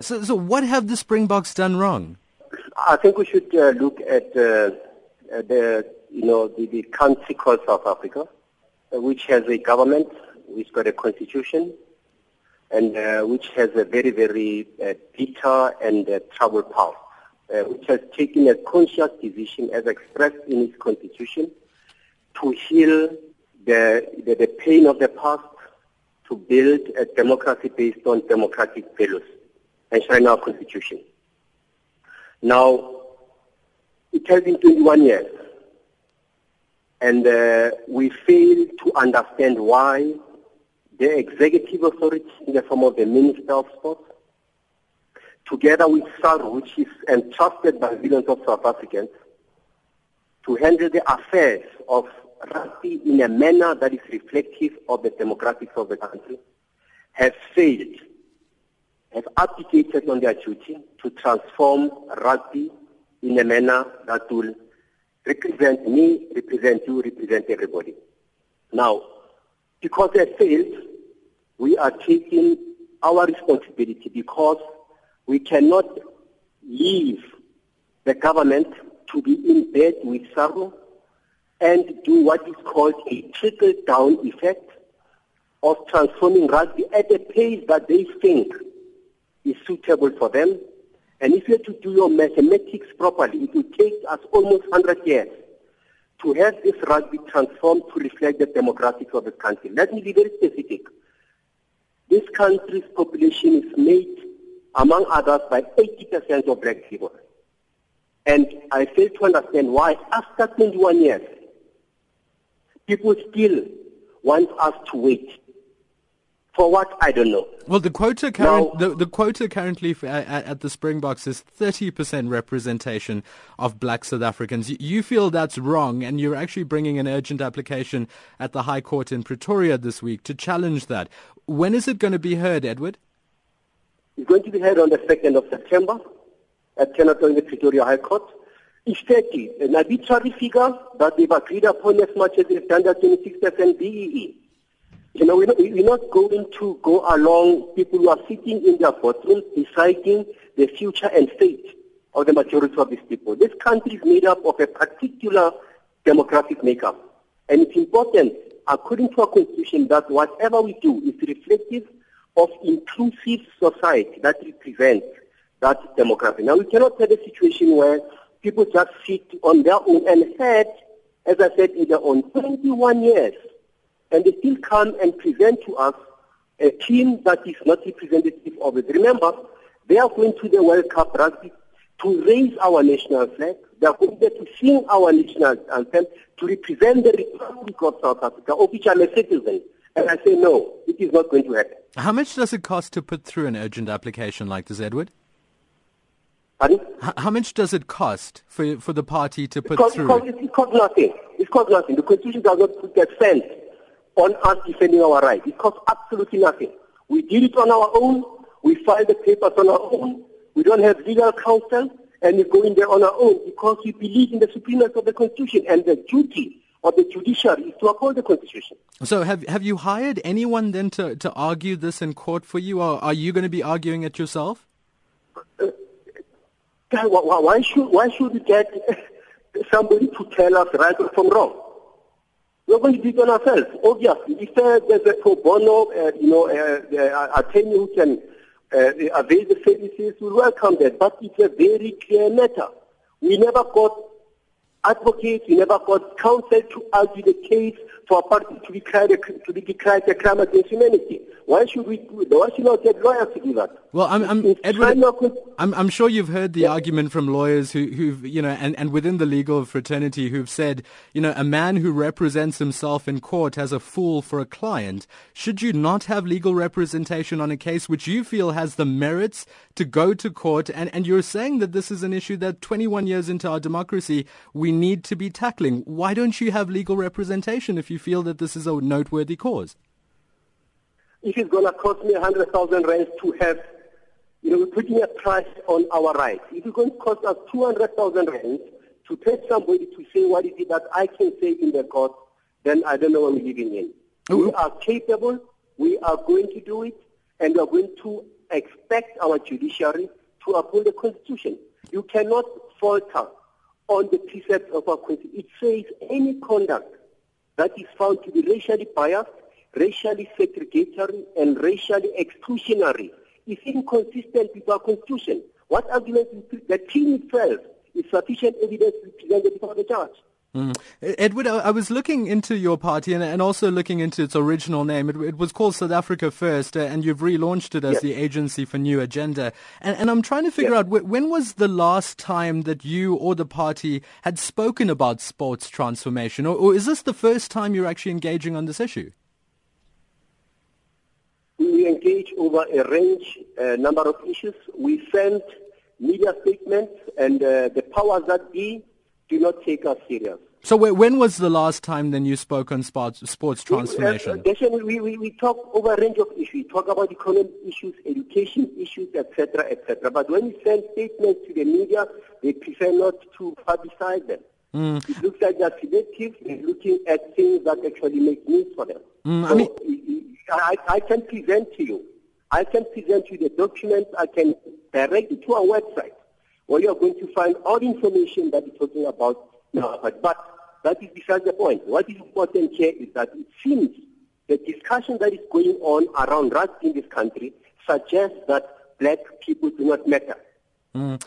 So, so what have the Springboks done wrong? I think we should uh, look at uh, the, you know, the, the country called South Africa, uh, which has a government, which got a constitution, and uh, which has a very, very uh, bitter and uh, troubled past, which has taken a conscious decision, as expressed in its constitution, to heal the, the, the pain of the past, to build a democracy based on democratic values, enshrined in our constitution. Now, it has been 21 years, and uh, we fail to understand why the executive authority in the form of the Minister of Sport, together with SARU, which is entrusted by millions of South Africans, to handle the affairs of rugby in a manner that is reflective of the demographics of the country, have failed, have abdicated on their duty to transform rugby in a manner that will represent me, represent you, represent everybody. Now, because they failed, we are taking our responsibility because we cannot leave the government to be in bed with SARU and do what is called a trickle-down effect of transforming rugby at a pace that they think is suitable for them. And if you have to do your mathematics properly, it will take us almost 100 years to have this rugby transformed to reflect the demographics of the country. Let me be very specific. This country's population is made, among others, by 80% of black people. And I fail to understand why, after 21 years, people still want us to wait. For what, I don't know. Well, the quota, current, now, the, the quota currently at, at, the Springboks is 30% representation of black South Africans. You feel that's wrong, and you're actually bringing an urgent application at the High Court in Pretoria this week to challenge that. When is it going to be heard, Edward? It's going to be heard on the 2nd of September at 10 o'clock in the Pretoria High Court. It's 30, an arbitrary figure that they've agreed upon as much as they've done that 26% BEE. You know, we're not, going to go along people who are sitting in their boardrooms deciding the future and fate of the majority of these people. This country is made up of a particular demographic makeup. And it's important, according to our constitution, that whatever we do is reflective of inclusive society that represents that demographic. Now, we cannot have a situation where people just sit on their own and had, as I said, in their own 21 years and they still come and present to us a team that is not representative of it. Remember, they are going to the World Cup rugby to raise our national flag. They are going there to sing our national anthem to represent the Republic of South Africa, of which I'm a citizen. And I say, no, it is not going to happen. How much does it cost to put through an urgent application like this, Edward? Pardon? How much does it cost for for the party to put it costs, through? It costs, it costs nothing. It costs nothing. The Constitution does not put that cent on us defending our rights. It costs absolutely nothing. We did it on our own. We filed the papers on our own. We don't have legal counsel, and we go in there on our own because we believe in the supremacy of the Constitution and the duty of the judiciary is to uphold the Constitution. So have have you hired anyone then to, to argue this in court for you, or are you going to be arguing it yourself? Uh, why, why should why should we get somebody to tell us right from wrong? We're going to do it on ourselves. Obviously, if uh, there's a pro bono, uh, you know, uh, uh, attorney who can uh, avail the services, we welcome that. But it's a very clear matter. We never got advocates, we never got counsel to argue the case for a party to a, to be declared a crime against humanity. Why should we Why should not get lawyers to do that? Well, I'm, I'm, Edward, I'm, I'm sure you've heard the yeah. argument from lawyers who, who've, you know, and, and within the legal fraternity who've said, you know, a man who represents himself in court as a fool for a client. Should you not have legal representation on a case which you feel has the merits to go to court? And, and you're saying that this is an issue that 21 years into our democracy we need to be tackling. Why don't you have legal representation if you feel that this is a noteworthy cause? If it's going to cost me 100,000 rands to have, you know, we're putting a price on our rights. If it's going to cost us 200,000 rands to pay somebody to say what is it that I can say in the court, then I don't know what we're living in. We are capable, we are going to do it, and we are going to expect our judiciary to uphold the Constitution. You cannot falter on the precepts of our Constitution. It says any conduct that is found to be racially biased, racially segregatory, and racially exclusionary is inconsistent with our Constitution. What argument is the team itself is sufficient evidence to be presented before the judge. Mm. Edward, I was looking into your party and, and also looking into its original name. It, it was called South Africa First, uh, and you've relaunched it as yes. the Agency for New Agenda. And, and I'm trying to figure yes. out when was the last time that you or the party had spoken about sports transformation, or, or is this the first time you're actually engaging on this issue? We engage over a range, uh, number of issues. We send media statements, and uh, the powers that be do not take us serious. So when was the last time then you spoke on sports, sports transformation? We, we, we talk over a range of issues. We talk about economic issues, education issues, etc., etc. But when we send statements to the media, they prefer not to publicize them. Mm. It looks like they're selective. They're looking at things that actually make news for them. Mm, so I, mean, I, I can present to you. I can present you the documents. I can direct you to our website where you are going to find all the information that you're talking about now. But, but that is besides the point. What is important here is that it seems the discussion that is going on around rugby in this country suggests that black people do not matter. Mm.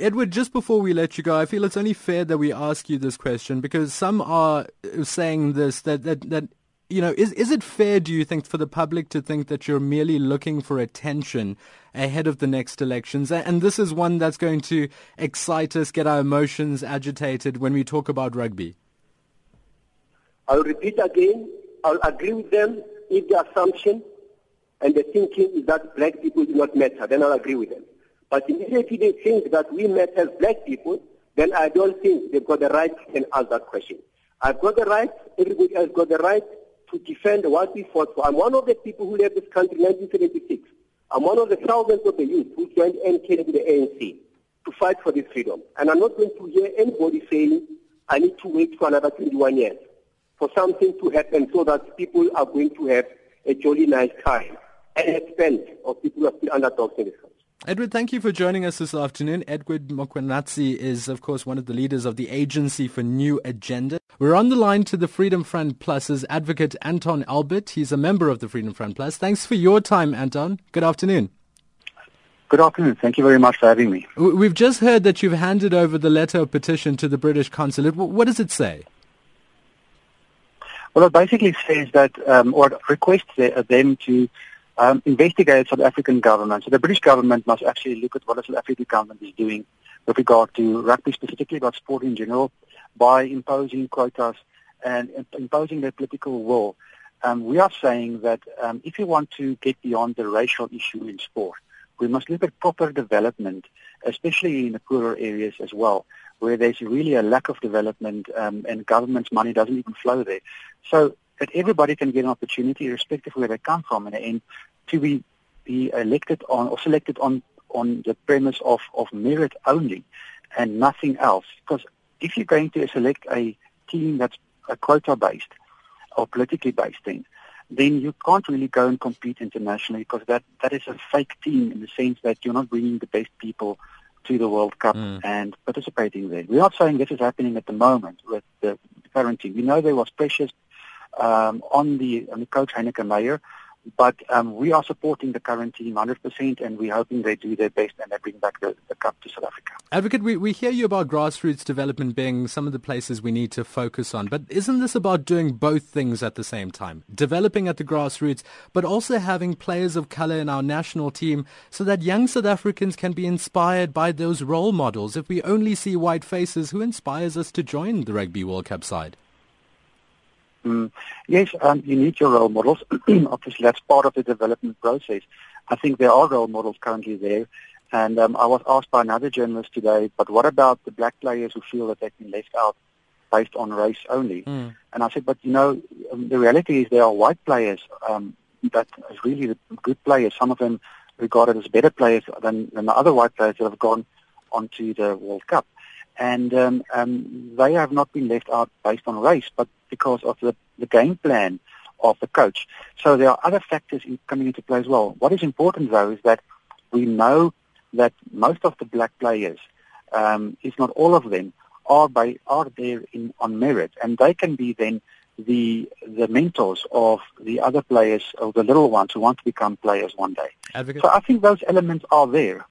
Edward, just before we let you go, I feel it's only fair that we ask you this question because some are saying this that that, that you know, is is it fair, do you think, for the public to think that you're merely looking for attention ahead of the next elections? And this is one that's going to excite us, get our emotions agitated when we talk about rugby. I'll repeat again. I'll agree with them if the assumption and the thinking is that black people do not matter, then I'll agree with them. But immediately they think that we matter as black people, then I don't think they've got the right to ask that question. I've got the right, everybody else got the right to defend what we fought for. I'm one of the people who left this country in 1976. I'm one of the thousands of the youth who joined MK with the ANC to fight for this freedom. And I'm not going to hear anybody saying, I need to wait for another 21 years for something to happen so that people are going to have a jolly nice time the expense of people who are still underdogs in this country. Edward, thank you for joining us this afternoon. Edward Mokwanatse is, of course, one of the leaders of the Agency for New Agenda. We're on the line to the Freedom Front Plus's advocate Anton Alberts. He's a member of the Freedom Front Plus. Thanks for your time, Anton. Good afternoon. Good afternoon. Thank you very much for having me. We've just heard that you've handed over the letter of petition to the British consulate. What does it say? Well, it basically says that, um, or requests them to um, investigate South African government. So the British government must actually look at what the South African government is doing with regard to rugby, specifically about sport in general, by imposing quotas and imposing their political will. Um, we are saying that um, if you want to get beyond the racial issue in sport, we must look at proper development, especially in the poorer areas as well, where there's really a lack of development um, and government's money doesn't even flow there. So that everybody can get an opportunity, irrespective of where they come from, and, and to be be elected on or selected on on the premise of of merit only, and nothing else. Because if you're going to select a team that's a quota based or politically based, team, then you can't really go and compete internationally because that that is a fake team in the sense that you're not bringing the best people to the World Cup mm. and participating there. We're not saying this is happening at the moment with the current team. We know there was pressures um, on the on the coach Heyneke Meyer. But um, we are supporting the current team 100% and we're hoping they do their best and they bring back the, the cup to South Africa. Advocate, we, we hear you about grassroots development being some of the places we need to focus on. But isn't this about doing both things at the same time? Developing at the grassroots, but also having players of color in our national team so that young South Africans can be inspired by those role models. If we only see white faces, who inspires us to join the Rugby World Cup side? Mm, yes, um, you need your role models. Obviously, that's part of the development process. I think there are role models currently there. And um, I was asked by another journalist today, but what about the black players who feel that they've been left out based on race only? Mm. And I said, but you know, um, the reality is there are white players um, that are really good players. Some of them regarded as better players than, than the other white players that have gone onto the World Cup and um, um, they have not been left out based on race, but because of the, the game plan of the coach. So there are other factors in, coming into play as well. What is important, though, is that We know that most of the black players, um, if not all of them, are by are there in on merit, and they can be then the the mentors of the other players or the little ones who want to become players one day. Advocate. So I think those elements are there.